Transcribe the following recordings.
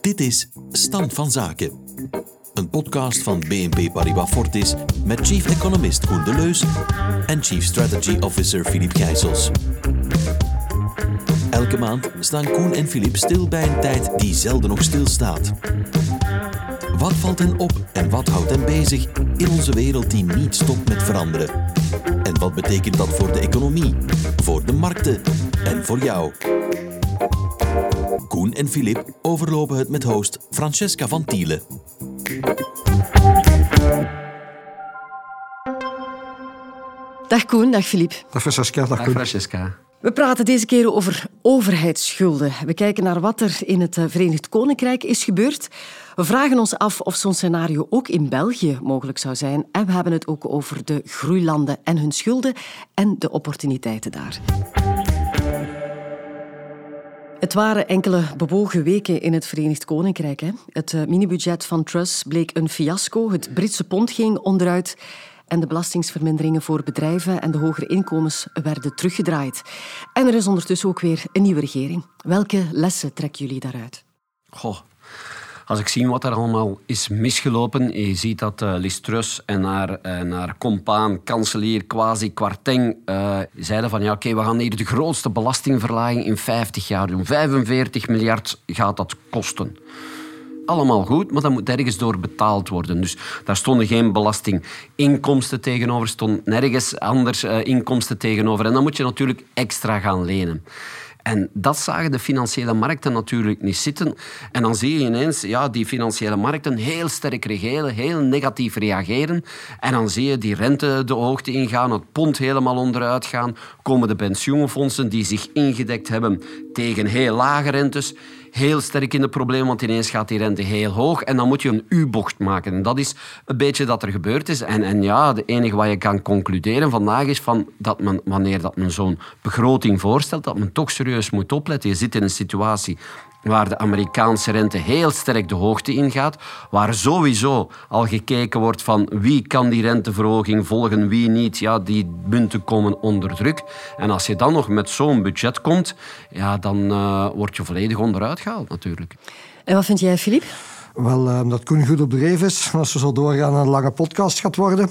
Dit is Stand van Zaken. Een podcast van BNP Paribas Fortis met chief economist Koen Deleus en chief strategy officer Philippe Gijsels. Elke maand staan Koen en Philippe stil bij een tijd die zelden nog stilstaat. Wat valt hen op en wat houdt hen bezig in onze wereld die niet stopt met veranderen? En wat betekent dat voor de economie, voor de markten en voor jou? Koen en Filip overlopen het met host Francesca van Tielen. Dag Koen, dag Filip. Dag Francesca, dag Dag Koen. Francesca. We praten deze keer over overheidsschulden. We kijken naar wat er in het eh, Verenigd Koninkrijk is gebeurd. We vragen ons af of zo'n scenario ook in België mogelijk zou zijn. En we hebben het ook over de groeilanden en hun schulden en de opportuniteiten daar. Het waren enkele bewogen weken in het Verenigd Koninkrijk. Hè. Het eh, minibudget van Truss bleek een fiasco. Het Britse pond ging onderuit. En de belastingsverminderingen voor bedrijven en de hogere inkomens werden teruggedraaid. En er is ondertussen ook weer een nieuwe regering. Welke lessen trekken jullie daaruit? Goh. Als ik zie wat er allemaal is misgelopen, je ziet dat uh, Liz Truss en haar, en haar compaan, kanselier Kwasi Kwarteng, uh, zeiden van ja, oké, we gaan hier de grootste belastingverlaging in 50 jaar doen. 45 miljard gaat dat kosten allemaal goed, maar dat moet ergens door betaald worden. Dus daar stonden geen belastinginkomsten tegenover, stond nergens anders inkomsten tegenover. En dan moet je natuurlijk extra gaan lenen. En dat zagen de financiële markten natuurlijk niet zitten. En dan zie je ineens ja, die financiële markten heel sterk regelen, heel negatief reageren. En dan zie je die rente de hoogte ingaan, het pond helemaal onderuit gaan. Komen de pensioenfondsen die zich ingedekt hebben tegen heel lage rentes heel sterk in de problemen, want ineens gaat die rente heel hoog en dan moet je een U-bocht maken. En dat is een beetje dat er gebeurd is. En, en ja, het enige wat je kan concluderen vandaag is van dat men, wanneer dat men zo'n begroting voorstelt, dat men toch serieus moet opletten. Je zit in een situatie waar de Amerikaanse rente heel sterk de hoogte ingaat, waar sowieso al gekeken wordt van wie kan die renteverhoging volgen, wie niet. Ja, die munten komen onder druk. En als je dan nog met zo'n budget komt, ja, dan uh, word je volledig onderuit gehaald natuurlijk. En wat vind jij, Filip? Wel, uh, dat Koen goed op dreef is. Als we zo doorgaan, een lange podcast gaat worden.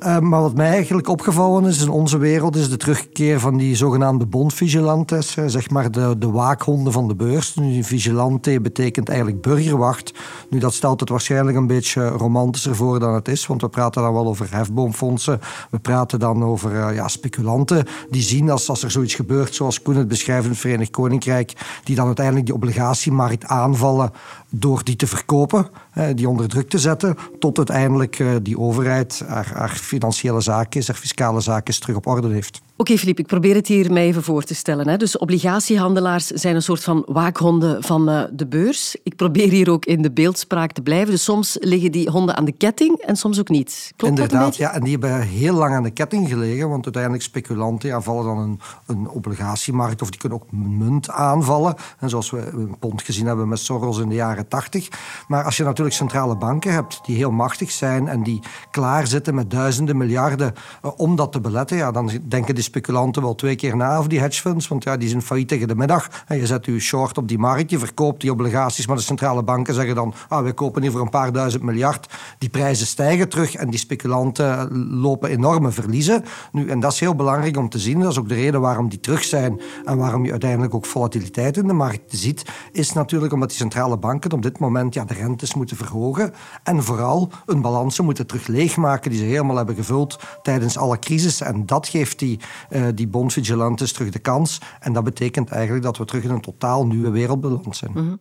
Uh, maar wat mij eigenlijk opgevallen is in onze wereld, is de terugkeer van die zogenaamde bondvigilantes. Zeg maar de, de waakhonden van de beurs. Nu, vigilante betekent eigenlijk burgerwacht. Nu, dat stelt het waarschijnlijk een beetje romantischer voor dan het is. Want we praten dan wel over hefboomfondsen. We praten dan over ja, speculanten. Die zien als, als er zoiets gebeurt, zoals Koen het beschrijft in het Verenigd Koninkrijk. Die dan uiteindelijk die obligatiemarkt aanvallen door die te verkopen, die onder druk te zetten, tot uiteindelijk die overheid haar, haar financiële zaken, haar fiscale zaken terug op orde heeft. Oké, okay, Filip, ik probeer het hier mij even voor te stellen. Hè. Dus obligatiehandelaars zijn een soort van waakhonden van uh, de beurs. Ik probeer hier ook in de beeldspraak te blijven. Dus soms liggen die honden aan de ketting en soms ook niet. Klopt Inderdaad, ja. En die hebben heel lang aan de ketting gelegen, want uiteindelijk speculanten ja, vallen dan een, een obligatiemarkt of die kunnen ook munt aanvallen. En zoals we een pond gezien hebben met Soros in de jaren tachtig. Maar als je natuurlijk centrale banken hebt die heel machtig zijn en die klaarzitten met duizenden miljarden uh, om dat te beletten, ja, dan denken die speculanten wel twee keer na over die hedgefunds, want ja, die zijn failliet tegen de middag. En je zet je short op die markt, je verkoopt die obligaties, maar de centrale banken zeggen dan, ah, wij kopen hier voor een paar duizend miljard. Die prijzen stijgen terug en die speculanten lopen enorme verliezen. Nu, en dat is heel belangrijk om te zien, dat is ook de reden waarom die terug zijn en waarom je uiteindelijk ook volatiliteit in de markt ziet, is natuurlijk omdat die centrale banken op dit moment ja, de rentes moeten verhogen en vooral hun balansen moeten terug leegmaken die ze helemaal hebben gevuld tijdens alle crisis. En dat geeft die uh, die bondvigilantes terug de kans. En dat betekent eigenlijk dat we terug in een totaal nieuwe wereld beland zijn. Mm.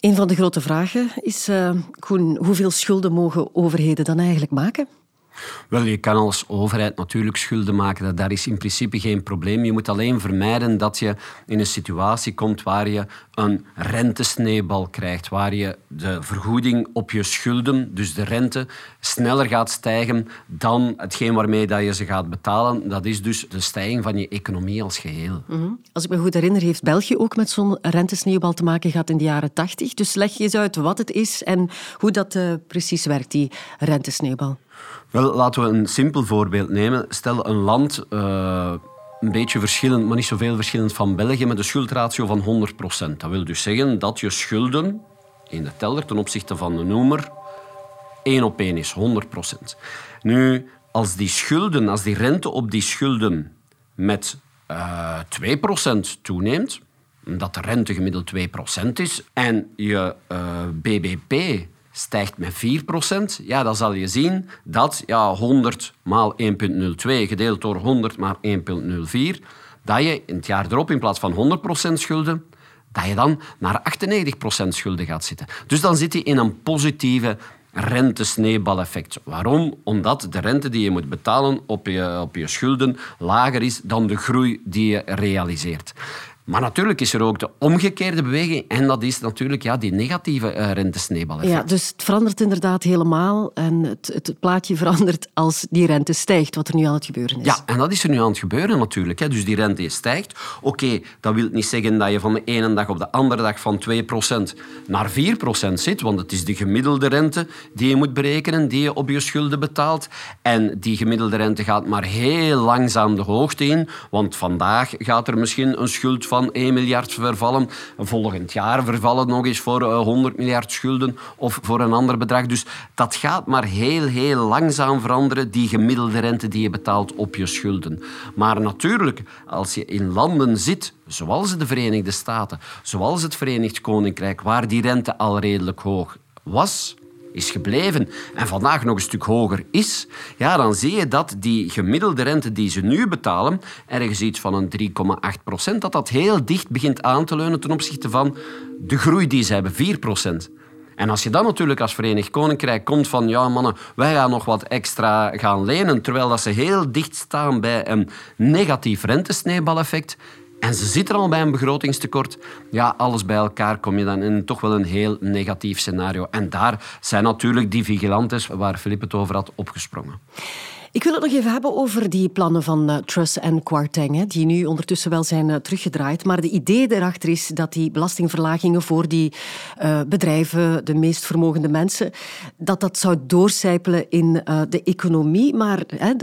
Een van de grote vragen is, Koen, hoeveel schulden mogen overheden dan eigenlijk maken? Wel, je kan als overheid natuurlijk schulden maken. Daar is in principe geen probleem. Je moet alleen vermijden dat je in een situatie komt waar je een rentesneebal krijgt. Waar je de vergoeding op je schulden, dus de rente, sneller gaat stijgen dan hetgeen waarmee dat je ze gaat betalen. Dat is dus de stijging van je economie als geheel. -hmm. Als ik me goed herinner, heeft België ook met zo'n rentesneeuwbal te maken gehad in de jaren tachtig. Dus leg je eens uit wat het is en hoe dat uh, precies werkt, die rentesneeuwbal. Wel, laten we een simpel voorbeeld nemen. Stel, een land uh, een beetje verschillend, maar niet zoveel verschillend van België, met een schuldratio van 100%. Dat wil dus zeggen dat je schulden in de teller ten opzichte van de noemer 1 op 1 is, 100%. Nu, als die schulden, als die rente op die schulden met uh, eh, 2% toeneemt, omdat de rente gemiddeld 2% is, en je eh, BBP stijgt met 4%, ja, dan zal je zien dat ja, 100 maal 1,02 gedeeld door 100 maal 1,04, dat je in het jaar erop in plaats van 100% schulden, dat je dan naar 98% schulden gaat zitten. Dus dan zit je in een positieve rentesneeuwbaleffect. Waarom? Omdat de rente die je moet betalen op je, op je schulden lager is dan de groei die je realiseert. Maar natuurlijk is er ook de omgekeerde beweging en dat is natuurlijk ja, die negatieve uh, rentesneeuwbal. Ja, dus het verandert inderdaad helemaal en het, het, plaatje verandert als die rente stijgt, wat er nu aan het gebeuren is. Ja, en dat is er nu aan het gebeuren natuurlijk. Hè. Dus die rente stijgt. Oké, dat wil niet zeggen dat je van de ene dag op de andere dag van 2% naar 4% zit, want het is de gemiddelde rente die je moet berekenen, die je op je schulden betaalt. En die gemiddelde rente gaat maar heel langzaam de hoogte in, want vandaag gaat er misschien een schuld van 1 miljard vervallen. Volgend jaar vervallen nog eens voor 100 eh, miljard schulden of voor een ander bedrag. Dus dat gaat maar heel, heel langzaam veranderen, die gemiddelde rente die je betaalt op je schulden. Maar natuurlijk, als je in landen zit, zoals de Verenigde Staten, zoals het Verenigd Koninkrijk, waar die rente al redelijk hoog was, is gebleven en vandaag nog een stuk hoger is, ja, dan zie je dat die gemiddelde rente die ze nu betalen, ergens iets van een 3,8 procent, dat dat heel dicht begint aan te leunen ten opzichte van de groei die ze hebben, 4 procent. En als je dan natuurlijk als Verenigd Koninkrijk komt van ja mannen, wij gaan nog wat extra gaan lenen, terwijl dat ze heel dicht staan bij een negatief rentesneeuwbaleffect, en ze zitten al bij een begrotingstekort. Ja, alles bij elkaar kom je dan in toch wel een heel negatief scenario. En daar zijn natuurlijk die vigilantes, waar Filip het over had, opgesprongen. Ik wil het nog even hebben over die plannen van uh, Truss en Kwarteng, die nu ondertussen wel zijn uh, teruggedraaid. Maar de idee erachter is dat die belastingverlagingen voor die uh, bedrijven, de meest vermogende mensen, dat dat zou doorcijpelen in de economie. Maar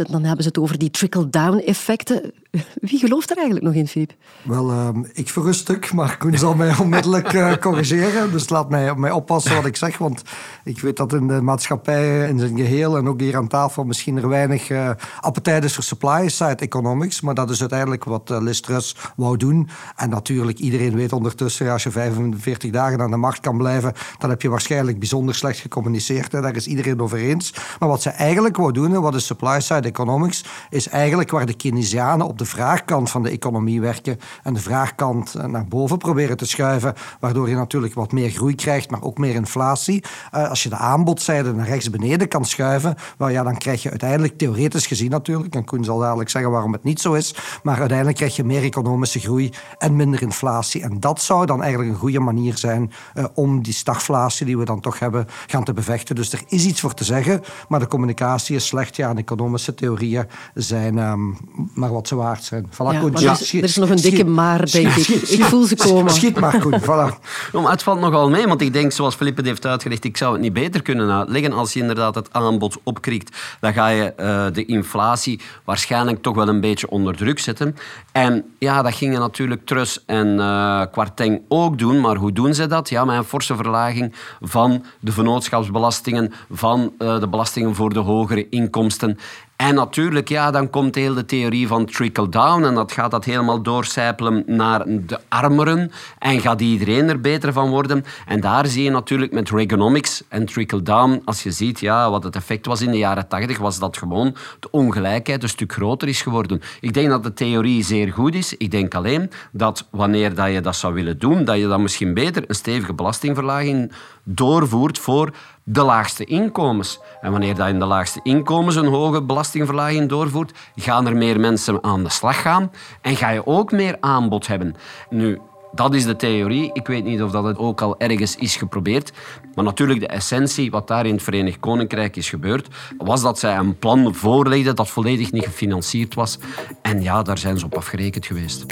dan hebben ze het over die trickle-down effecten. Wie gelooft er eigenlijk nog in, Filip? Wel, ehm, ik voor een stuk, maar Koen zal mij onmiddellijk corrigeren. Dus laat mij, mij oppassen wat ik zeg, want ik weet dat in de maatschappij in zijn geheel en ook hier aan tafel misschien er weinig uh, appetijt is voor supply-side economics. Maar dat is uiteindelijk wat uh, Liz Truss wou doen. En natuurlijk, iedereen weet ondertussen, als je 45 dagen aan de macht kan blijven, dan heb je waarschijnlijk bijzonder slecht gecommuniceerd. Hè. Daar is iedereen over eens. Maar wat ze eigenlijk wou doen, wat is supply-side economics, is eigenlijk waar de Keynesianen op de vraagkant van de economie werken en de vraagkant eh, naar boven proberen te schuiven, waardoor je natuurlijk wat meer groei krijgt, maar ook meer inflatie. Uh, als je de aanbodzijde naar rechts beneden kan schuiven, well, ja, dan krijg je uiteindelijk theoretisch gezien natuurlijk, en Koen zal dadelijk zeggen waarom het niet zo is, maar uiteindelijk krijg je meer economische groei en minder inflatie. En dat zou dan eigenlijk een goede manier zijn uh, om die stagflatie die we dan toch hebben gaan te bevechten. Dus er is iets voor te zeggen, maar de communicatie is slecht. Ja, en economische theorieën zijn um, maar wat ze waard zijn. Voilà, ja, Koen, ja. er, is, nog een dikke maar, denk ik. ik voel ze komen. Schiet maar, Koen. Voilà. het valt nogal mee, want ik denk, zoals Felipe heeft uitgelegd, ik zou het niet beter kunnen uitleggen als je inderdaad het aanbod opkrikt. Dan ga je uh, eh, de inflatie waarschijnlijk toch wel een beetje onder druk zetten. En ja, dat gingen natuurlijk Trus en uh, Kwarteng ook doen. Maar hoe doen ze dat? Ja, met een forse verlaging van de vennootschapsbelastingen, van uh, de belastingen voor de hogere inkomsten. En natuurlijk, ja, dan komt heel de theorie van trickle-down en dat gaat dat helemaal doorcijpelen naar de armeren en gaat iedereen er beter van worden. En daar zie je natuurlijk met Reaganomics en trickle-down, als je ziet ja, wat het effect was in de jaren tachtig, was dat gewoon de ongelijkheid een stuk groter is geworden. Ik denk dat de theorie zeer goed is. Ik denk alleen dat wanneer dat je dat zou willen doen, dat je dan misschien beter een stevige belastingverlaging doorvoert voor de laagste inkomens. En wanneer dat in de laagste inkomens een hoge belastingverlaging doorvoert, gaan er meer mensen aan de slag gaan en ga je ook meer aanbod hebben. Nu, dat is de theorie. Ik weet niet of dat het ook al ergens is geprobeerd. Maar natuurlijk, de essentie, wat daar in het Verenigd Koninkrijk is gebeurd, was dat zij een plan voorlegden dat volledig niet gefinancierd was. En ja, daar zijn ze op afgerekend geweest.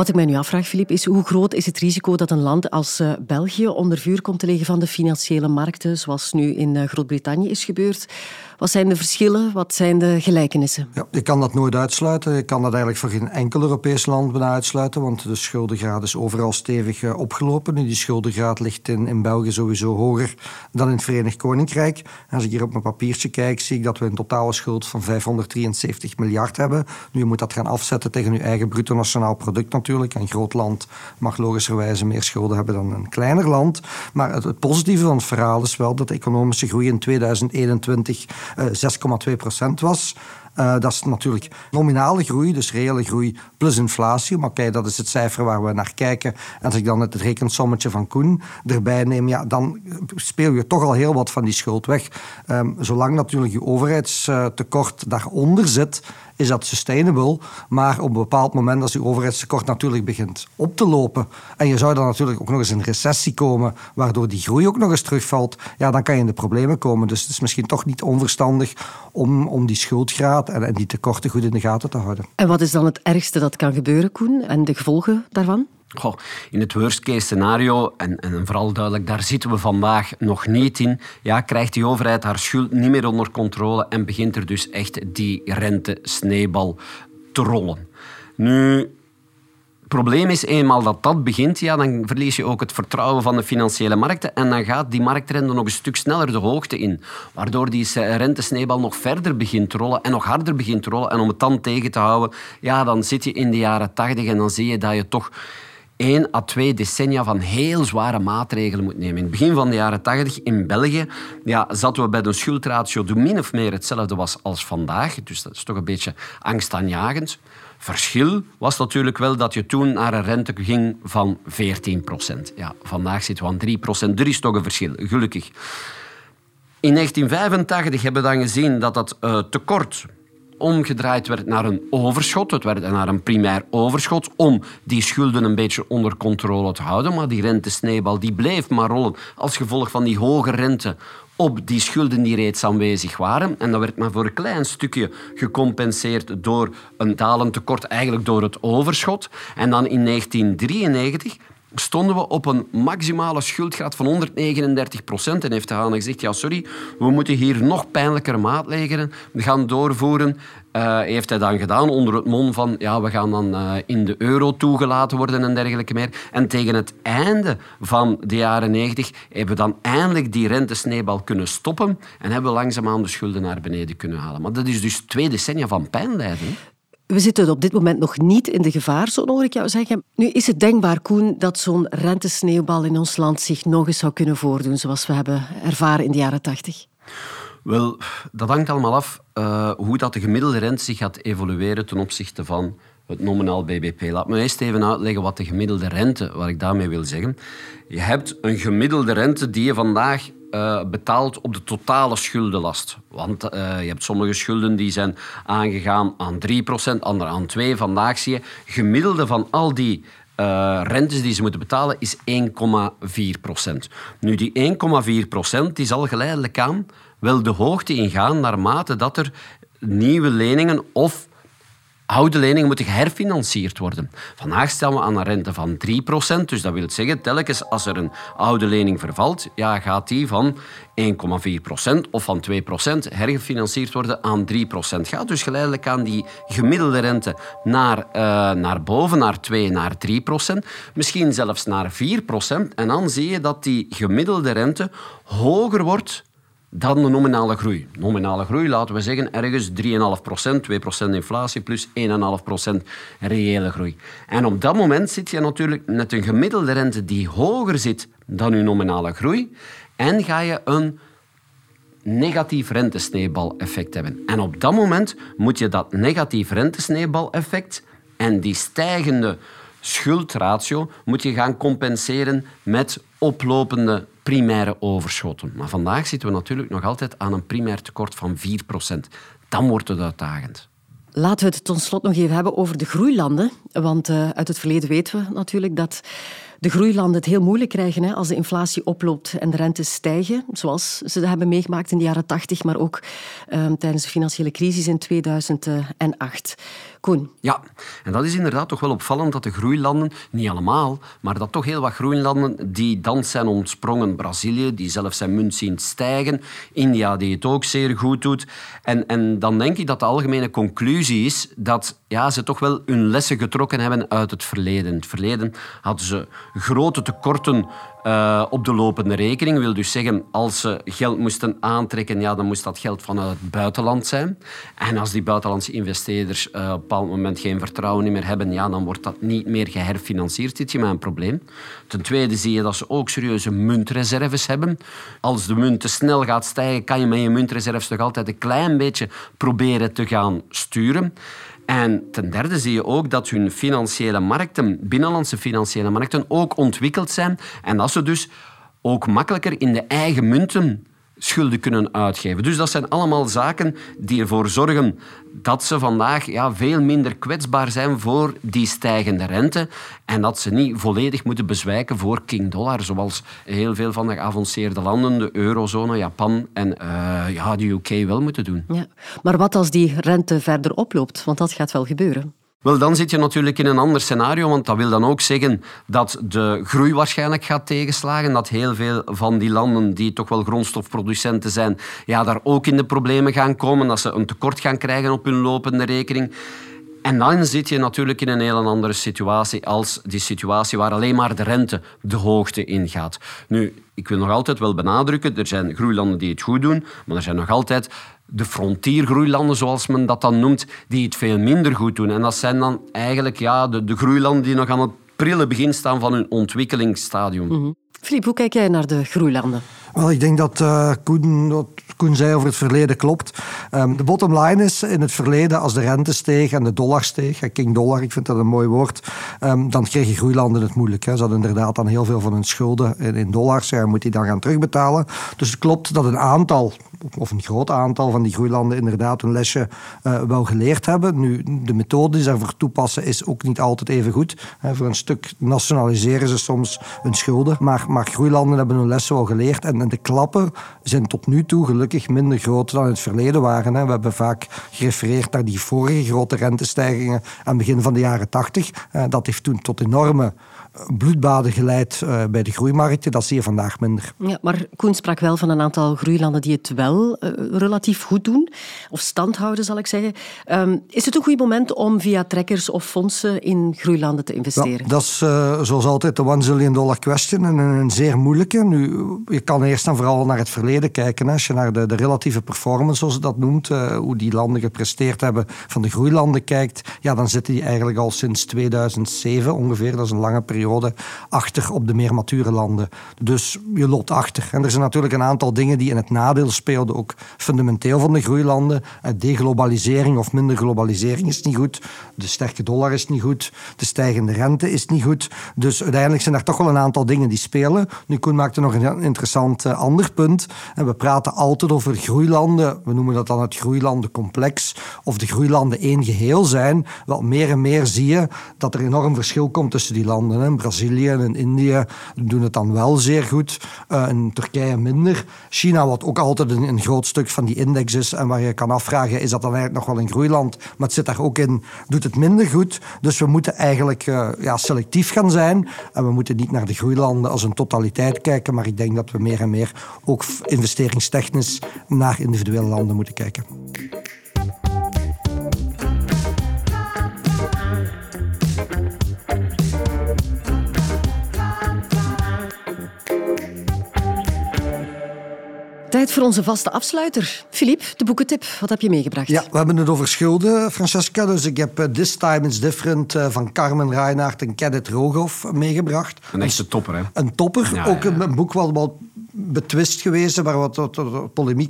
Wat ik mij nu afvraag, Filip, is hoe groot is het risico dat een land als uh, België onder vuur komt te liggen van de financiële markten, zoals nu in uh, Groot-Brittannië is gebeurd? Wat zijn de verschillen? Wat zijn de gelijkenissen? Ja, je kan dat nooit uitsluiten. Je kan dat eigenlijk voor geen enkel Europees land bijna uitsluiten, want de schuldengraad is overal stevig uh, opgelopen. Die schuldengraad ligt in, in België sowieso hoger dan in het Verenigd Koninkrijk. Als ik hier op mijn papiertje kijk, zie ik dat we een totale schuld van 573 miljard hebben. Nu, je moet dat gaan afzetten tegen je eigen bruto nationaal product natuurlijk. Een groot land mag logischerwijze meer schulden hebben dan een kleiner land. Maar het, positieve van het verhaal is wel dat de economische groei in 2021 6,2 procent was. Uh, dat is natuurlijk nominale groei, dus reële groei plus inflatie. Maar kijk, dat is het cijfer waar we naar kijken. En als ik dan het rekensommetje van Koen erbij neem, ja, dan speel je toch al heel wat van die schuld weg. Um, zolang natuurlijk je overheidstekort daaronder zit, is dat sustainable. Maar op een bepaald moment, als je overheidstekort natuurlijk begint op te lopen en je zou dan natuurlijk ook nog eens in recessie komen, waardoor die groei ook nog eens terugvalt, ja, dan kan je in de problemen komen. Dus het is misschien toch niet onverstandig om, om die schuldgraad en, en die tekorten goed in de gaten te houden. En wat is dan het ergste dat kan gebeuren, Koen, en de gevolgen daarvan? In het worst case scenario, en, en vooral duidelijk, daar zitten we vandaag nog niet in, ja, krijgt die overheid haar schuld niet meer onder controle en begint er dus echt die rente-sneebal te rollen. Nu, probleem is eenmaal dat dat begint, ja, dan verlies je ook het vertrouwen van de financiële markten en dan gaat die marktrente nog een stuk sneller de hoogte in. Waardoor die rentesneebal nog verder begint te rollen en nog harder begint te rollen. En om het dan tegen te houden, ja, dan zit je in de jaren tachtig en dan zie je dat je toch één à twee decennia van heel zware maatregelen moet nemen. In het begin van de jaren tachtig in België ja, zaten we bij een schuldratio die min of meer hetzelfde was als vandaag. Dus dat is toch een beetje angstaanjagend. Verschil was natuurlijk wel dat je toen naar een rente ging van 14 procent. Ja, vandaag zitten we aan 3 procent. Er is toch een verschil, gelukkig. In 1985 hebben we dan gezien dat dat uh, tekort omgedraaid werd naar een overschot. Het werd naar een primair overschot om die schulden een beetje onder controle te houden. Maar die rentesneebal die bleef maar rollen als gevolg van die hoge rente op die schulden die reeds aanwezig waren. En dat werd maar voor een klein stukje gecompenseerd door een dalend tekort, eigenlijk door het overschot. En dan in 1993 stonden we op een maximale schuldgraad van 139 procent. En heeft de Haan gezegd, ja sorry, we moeten hier nog pijnlijkere maatregelen gaan doorvoeren. Uh, heeft hij dan gedaan onder het mom van ja, we gaan dan uh, in de euro toegelaten worden en dergelijke meer. En tegen het einde van de jaren 90 hebben we dan eindelijk die rentesneebal kunnen stoppen en hebben we langzaamaan de schulden naar beneden kunnen halen. Maar dat is dus twee decennia van pijnlijden. We zitten op dit moment nog niet in de gevaarzone, hoor ik jou zeggen. Nu is het denkbaar, Koen, dat zo'n rentesneeuwbal in ons land zich nog eens zou kunnen voordoen, zoals we hebben ervaren in de jaren tachtig? Wel, dat hangt allemaal af uh, hoe dat de gemiddelde rente zich gaat evolueren ten opzichte van het nominaal BBP. Laat me eerst even uitleggen wat de gemiddelde rente, wat ik daarmee wil zeggen. Je hebt een gemiddelde rente die je vandaag uh, betaalt op de totale schuldenlast. Want uh, je hebt sommige schulden die zijn aangegaan aan 3%, andere aan 2%. Vandaag zie je gemiddelde van al die uh, rentes die ze moeten betalen is 1,4%. Nu, die 1,4% die zal geleidelijk aan wel de hoogte ingaan naarmate dat er nieuwe leningen of oude leningen moeten herfinancierd worden. Vandaag stellen we aan een rente van 3%. Dus dat wil zeggen, telkens als er een oude lening vervalt, ja, gaat die van 1,4% of van 2% hergefinancierd worden aan 3%. Gaat dus geleidelijk aan die gemiddelde rente naar, uh, naar boven, naar 2, naar 3%. Misschien zelfs naar 4%. En dan zie je dat die gemiddelde rente hoger wordt dan de nominale groei. Nominale groei, laten we zeggen, ergens 3,5%, 2% inflatie plus 1,5% reële groei. En op dat moment zit je natuurlijk met een gemiddelde rente die hoger zit dan je nominale groei. En ga je een negatief rentesneebal-effect hebben. En op dat moment moet je dat negatief rentesneebal-effect en die stijgende schuldratio moet je gaan compenseren met oplopende primaire overschotten. Maar vandaag zitten we natuurlijk nog altijd aan een primair tekort van 4%. Dan wordt het uitdagend. Laten we het tot slot nog even hebben over de groeilanden. Want uh, uit het verleden weten we natuurlijk dat de groeilanden het heel moeilijk krijgen hè, als de inflatie oploopt en de rentes stijgen, zoals ze dat hebben meegemaakt in de jaren 80, maar ook ehm, tijdens de financiële crisis in 2008. Koen. Ja, en dat is inderdaad toch wel opvallend dat de groeilanden, niet allemaal, maar dat toch heel wat groeilanden die dan zijn ontsprongen. Brazilië, die zelf zijn munt zien stijgen. India, die het ook zeer goed doet. En, en dan denk ik dat de algemene conclusie is dat ja, ze toch wel hun lessen getrokken hebben uit het verleden. In het verleden hadden ze grote tekorten uh, op de lopende rekening. wil dus zeggen, als ze geld moesten aantrekken, ja, dan moest dat geld vanuit het buitenland zijn. En als die buitenlandse investeerders uh, op een bepaald moment geen vertrouwen meer hebben, ja, dan wordt dat niet meer geherfinancierd. Je met een probleem. Ten tweede zie je dat ze ook serieuze muntreserves hebben. Als de munt te snel gaat stijgen, kan je met je muntreserves toch altijd een klein beetje proberen te gaan sturen. En ten derde zie je ook dat hun financiële markten, binnenlandse financiële markten, ook ontwikkeld zijn. En dat ze dus ook makkelijker in de eigen munten schulden kunnen uitgeven. Dus dat zijn allemaal zaken die ervoor zorgen dat ze vandaag ja, veel minder kwetsbaar zijn voor die stijgende rente en dat ze niet volledig moeten bezwijken voor king dollar, zoals heel veel van de geavanceerde landen, de eurozone, Japan en uh, ja, de UK wel moeten doen. Ja. Maar wat als die rente verder oploopt? Want dat gaat wel gebeuren. Wel, dan zit je natuurlijk in een ander scenario, want dat wil dan ook zeggen dat de groei waarschijnlijk gaat tegenslagen, dat heel veel van die landen die toch wel grondstofproducenten zijn, ja, daar ook in de problemen gaan komen, dat ze een tekort gaan krijgen op hun lopende rekening. En dan zit je natuurlijk in een heel andere situatie als die situatie waar alleen maar de rente de hoogte ingaat. Nu, ik wil nog altijd wel benadrukken, er zijn groeilanden die het goed doen, maar er zijn nog altijd de frontiergroeilanden, zoals men dat dan noemt, die het veel minder goed doen. En dat zijn dan eigenlijk ja, de, de groeilanden die nog aan het prille begin staan van hun ontwikkelingsstadium. Mm Filip, hoe kijk jij naar de groeilanden? Wel, ik denk dat uh, Koen, wat Koen zei over het verleden klopt. Um, de bottom line is, in het verleden, als de rente steeg en de dollar steeg, king dollar, ik vind dat een mooi woord, um, dan kregen groeilanden het moeilijk. Hè. Ze hadden inderdaad dan heel veel van hun schulden in, in dollars, ja, moet die dan gaan terugbetalen. Dus het klopt dat een aantal, of een groot aantal van die groeilanden inderdaad een lesje uh, wel geleerd hebben. Nu, de methode die ze daarvoor toepassen is ook niet altijd even goed. Voor een stuk nationaliseren ze soms hun schulden, maar, maar groeilanden hebben hun lessen wel geleerd en en de klappen zijn tot nu toe gelukkig minder groot dan in het verleden waren. We hebben vaak gerefereerd naar die vorige grote rentestijgingen aan het begin van de jaren 80. Eh, dat heeft toen tot enorme bloedbaden geleid uh, bij de groeimarkten. Dat zie je vandaag minder. Ja, maar Koen sprak wel van een aantal groeilanden die het wel uh, relatief goed doen. Of stand houden, zal ik zeggen. Um, is het een goed moment om via trekkers of fondsen in groeilanden te investeren? Ja, dat is uh, zoals altijd de one zillion dollar question. En een zeer moeilijke. Nu, je kan eerst en vooral naar het verleden kijken. Als je naar de, de relatieve performance, zoals ze dat noemt, hoe die landen gepresteerd hebben van de groeilanden kijkt, ja, dan zitten die eigenlijk al sinds 2007 ongeveer. Dat is een lange periode achter op de meer mature landen. Dus je loopt achter. En er zijn natuurlijk een aantal dingen die in het nadeel speelden, ook fundamenteel van de groeilanden. Eh, deglobalisering of minder globalisering is niet goed. De sterke dollar is niet goed. De stijgende rente is niet goed. Dus uiteindelijk zijn er toch wel een aantal dingen die spelen. Nu, Koen maakte nog een interessant uh, ander punt. En we praten altijd over groeilanden. We noemen dat dan het groeilandencomplex. Of de groeilanden één geheel zijn. Wel meer en meer zie je dat er enorm verschil komt tussen die landen. Brazilië en India doen het dan wel zeer goed. Uh, en Turkije minder. China, wat ook altijd een, een, groot stuk van die index is. En waar je kan afvragen, is dat dan eigenlijk nog wel een groeiland? Maar het zit daar ook in, doet het minder goed. Dus we moeten eigenlijk uh, ja, selectief gaan zijn. En we moeten niet naar de groeilanden als een totaliteit kijken. Maar ik denk dat we meer en meer ook investeringstechnisch naar individuele landen moeten kijken. Tijd voor onze vaste afsluiter. Filip, de boekentip. Wat heb je meegebracht? Ja, we hebben het over schulden, Francesca. Dus ik heb uh, This Time It's Different uh, van Carmen Reinhardt en Kenneth Rogoff meegebracht. Een echte topper, hè? Een topper. Ja, ook ja. Een, boek wat, wat betwist geweest, waar wat, wat,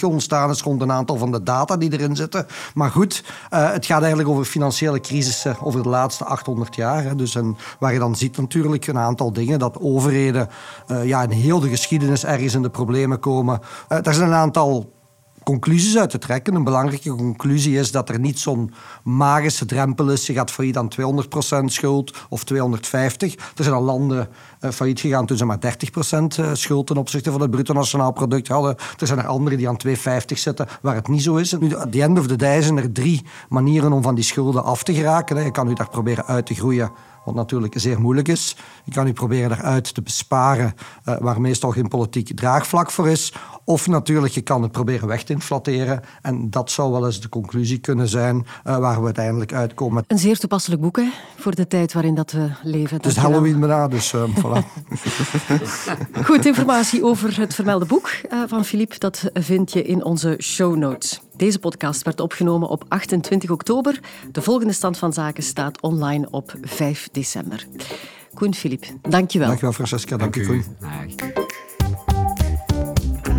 ontstaan is rond een aantal van de data die erin zitten. Maar goed, uh, het gaat eigenlijk over financiële crisissen over de laatste 800 jaar. Dus waar je dan ziet natuurlijk een aantal dingen, dat overheden uh, ja, in heel de geschiedenis ergens in de problemen komen. Uh, er zijn een aantal conclusies uit te trekken. Een belangrijke conclusie is dat er niet zo'n magische drempel is. Je gaat failliet aan 200% schuld of 250. Er zijn al landen uh, failliet gegaan toen ze maar 30% eh, schuld ten opzichte van het bruto nationaal product hadden. Er zijn er anderen die aan 250 zitten waar het niet zo is. Nu, at the end of the day zijn er drie manieren om van die schulden af te geraken. Je kan u daar proberen uit te groeien wat natuurlijk zeer moeilijk is. Je kan u proberen eruit te besparen, uh, waar meestal geen politiek draagvlak voor is. Of natuurlijk, je kan het proberen weg te inflateren. En dat zou wel eens de conclusie kunnen zijn uh, waar we uiteindelijk uitkomen. Een zeer toepasselijk boek hè, voor de tijd waarin dat we leven. Het is Halloween bijna, dus uh, voilà. Goed, informatie over het vermelde boek van Philippe, dat vind je in onze show notes. Deze podcast werd opgenomen op 28 oktober. De volgende stand van zaken staat online op 5 december. Koen Filip, dankjewel. Dankjewel Francesca, dank, dank u Koen.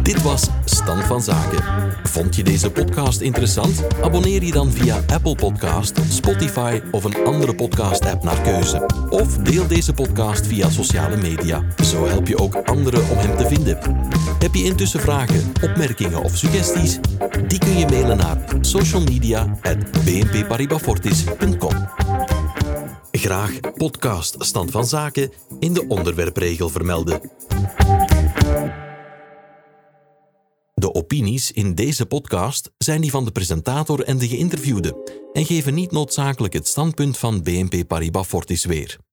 Dit was Stand van Zaken. Vond je deze podcast interessant? Abonneer je dan via Apple Podcast, Spotify of een andere podcast-app naar keuze. Of deel deze podcast via sociale media. Zo help je ook anderen om hem te vinden. Heb je intussen vragen, opmerkingen of suggesties? Die kun je mailen naar socialmedia.bnpparibafortis.com. Graag podcast Stand van Zaken in de onderwerpregel vermelden. De opinies in deze podcast zijn die van de presentator en de geïnterviewde en geven niet noodzakelijk het standpunt van BNP Paribas Fortis weer.